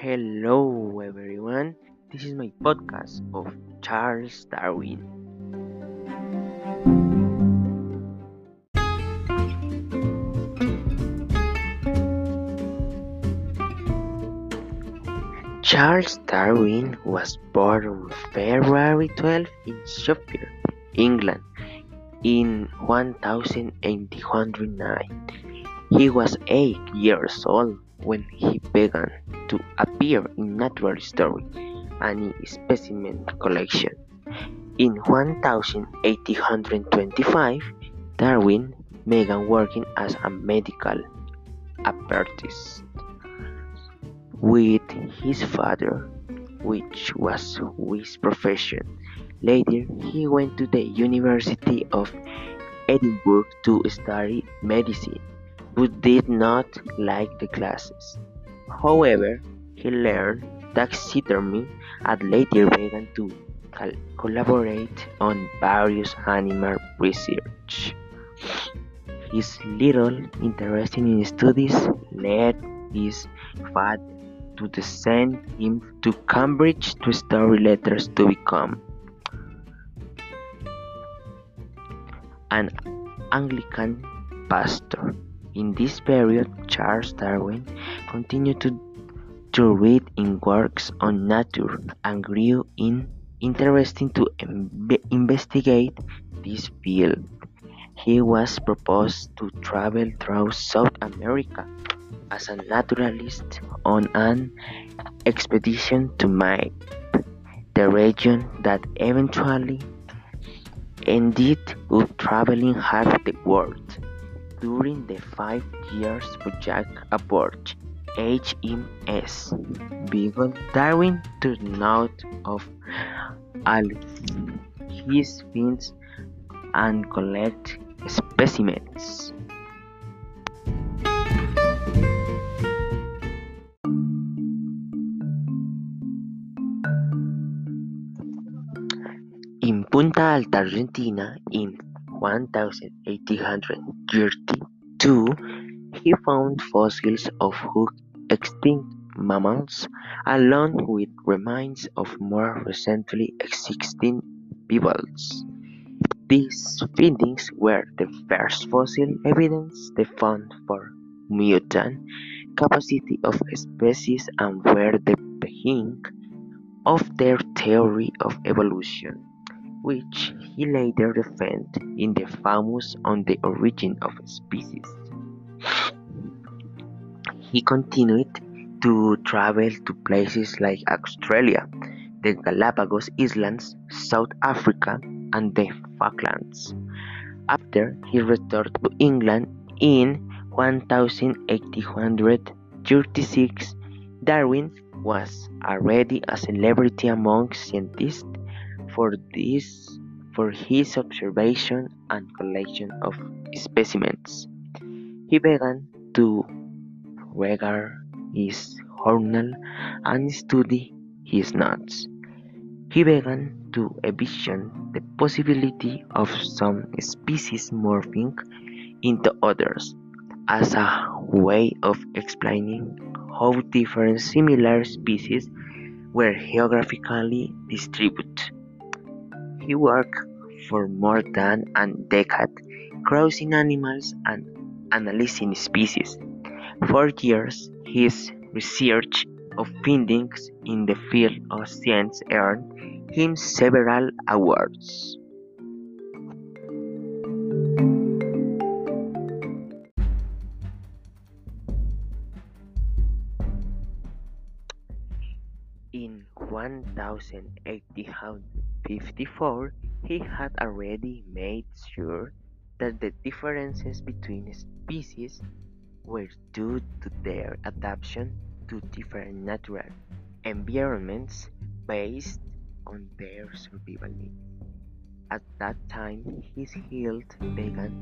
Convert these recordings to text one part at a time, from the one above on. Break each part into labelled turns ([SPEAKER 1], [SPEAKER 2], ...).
[SPEAKER 1] Hello, everyone. This is my podcast of Charles Darwin. Charles Darwin was born on February 12 in Sheffield, England, in 1809. He was eight years old when he began to appear in natural history and specimen collection. In 1825, Darwin began working as a medical apprentice with his father, which was his profession. Later, he went to the University of Edinburgh to study medicine, but did not like the classes. However, he learned taxidermy and later began to collaborate on various animal research. His little interest in studies led his father to send him to Cambridge to study letters to become an Anglican pastor. In this period, Charles Darwin continued to, to read in works on nature and grew in interested to investigate this field. He was proposed to travel through South America as a naturalist on an expedition to map the region that eventually ended up traveling half the world during the five years project aboard HMS Beagle. Darwin took note of all his finds and collect specimens. In Punta Alta, Argentina, in 1832, he found fossils of extinct mammals, along with remains of more recently existing bivalves. These findings were the first fossil evidence they found for mutant capacity of species and were the beginning of their theory of evolution, which he later defended in the famous On the Origin of Species. He continued to travel to places like Australia, the Galapagos Islands, South Africa, and the Falklands. After he returned to England in 1836, Darwin was already a celebrity among scientists for this for his observation and collection of specimens. He began to regard his journal and study his notes. He began to envision the possibility of some species morphing into others as a way of explaining how different similar species were geographically distributed. He worked for more than a decade crossing animals and analyzing species. For years, his research of findings in the field of science earned him several awards. In 1854, he had already made sure that the differences between species were due to their adaptation to different natural environments based on their survival needs. At that time, his health began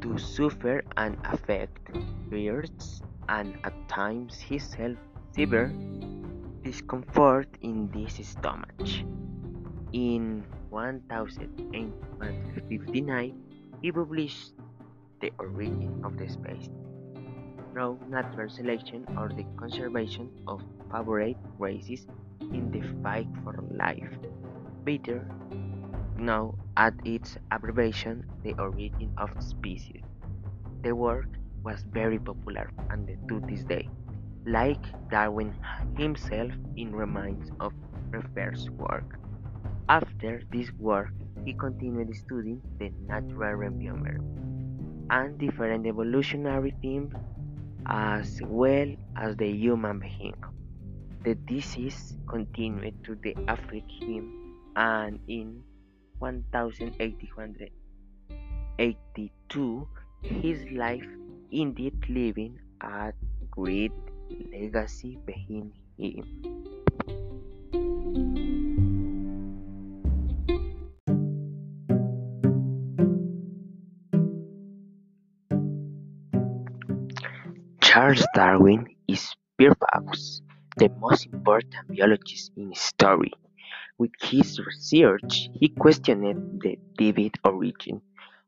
[SPEAKER 1] to suffer and affect birds, and at times he felt severe discomfort in his stomach. In 1859, he published The Origin of the Species through Natural Selection or the Conservation of favorite races in the fight for life. Better known as its abbreviation, The Origin of Species. The work was very popular and to this day, like Darwin himself, it remains of Prefer's work. After this work, he continued studying the natural environment and different evolutionary themes as well as the human being. The disease continued to the him and in 1882 his life indeed leaving a great legacy behind him. Charles Darwin is perhaps the most important biologist in history. With his research, he questioned the vivid origin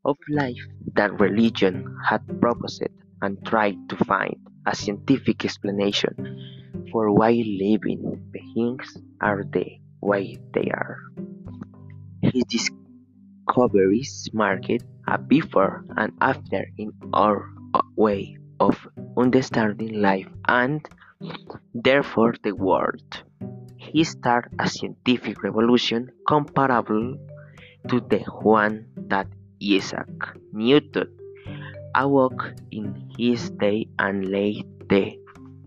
[SPEAKER 1] of life that religion had proposed and tried to find a scientific explanation for why living beings are the way they are. His discoveries marked a before and after in our way of understanding life and therefore the world. He started a scientific revolution comparable to the one that Isaac Newton awoke in his day and laid the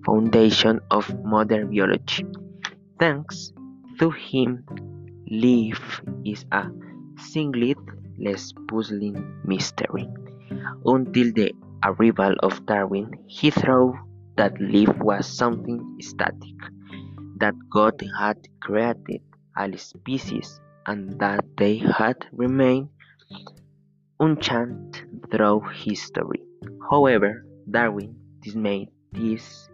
[SPEAKER 1] foundation of modern biology. Thanks to him, life is a singlet less puzzling mystery. Until the arrival of Darwin, he thought that life was something static, that God had created all species, and that they had remained unchanged through history. However, Darwin dismissed this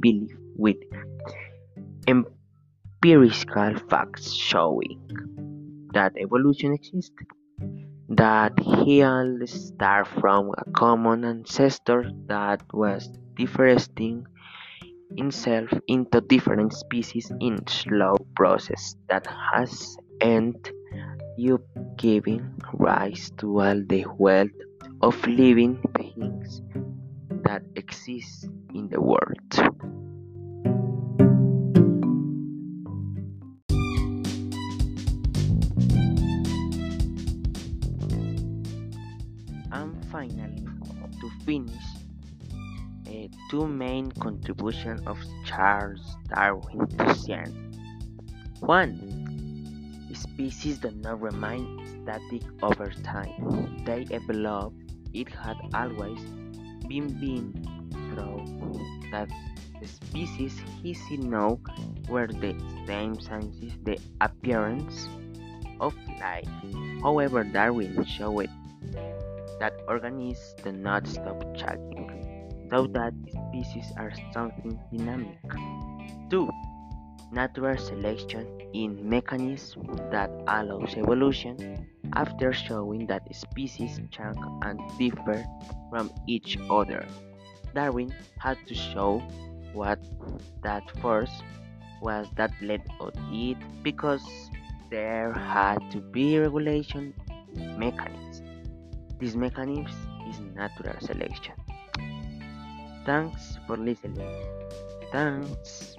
[SPEAKER 1] belief with empirical facts showing that evolution exists that he all started from a common ancestor that was differentiating himself into different species in slow process that has ended up giving rise to all the wealth of living beings that exist in the world. Two main contributions of Charles Darwin to science. One, species do not remain static over time. They evolve. It had always been been true that the species he see now were the same since the appearance of life. However, Darwin showed that organisms do not stop changing, so that species are something dynamic. 2. Natural selection in mechanism that allows evolution after showing that species change and differ from each other. Darwin had to show what that force was that led to it because there had to be regulation mechanism. This mechanism is natural selection. Thanks for listening. Thanks.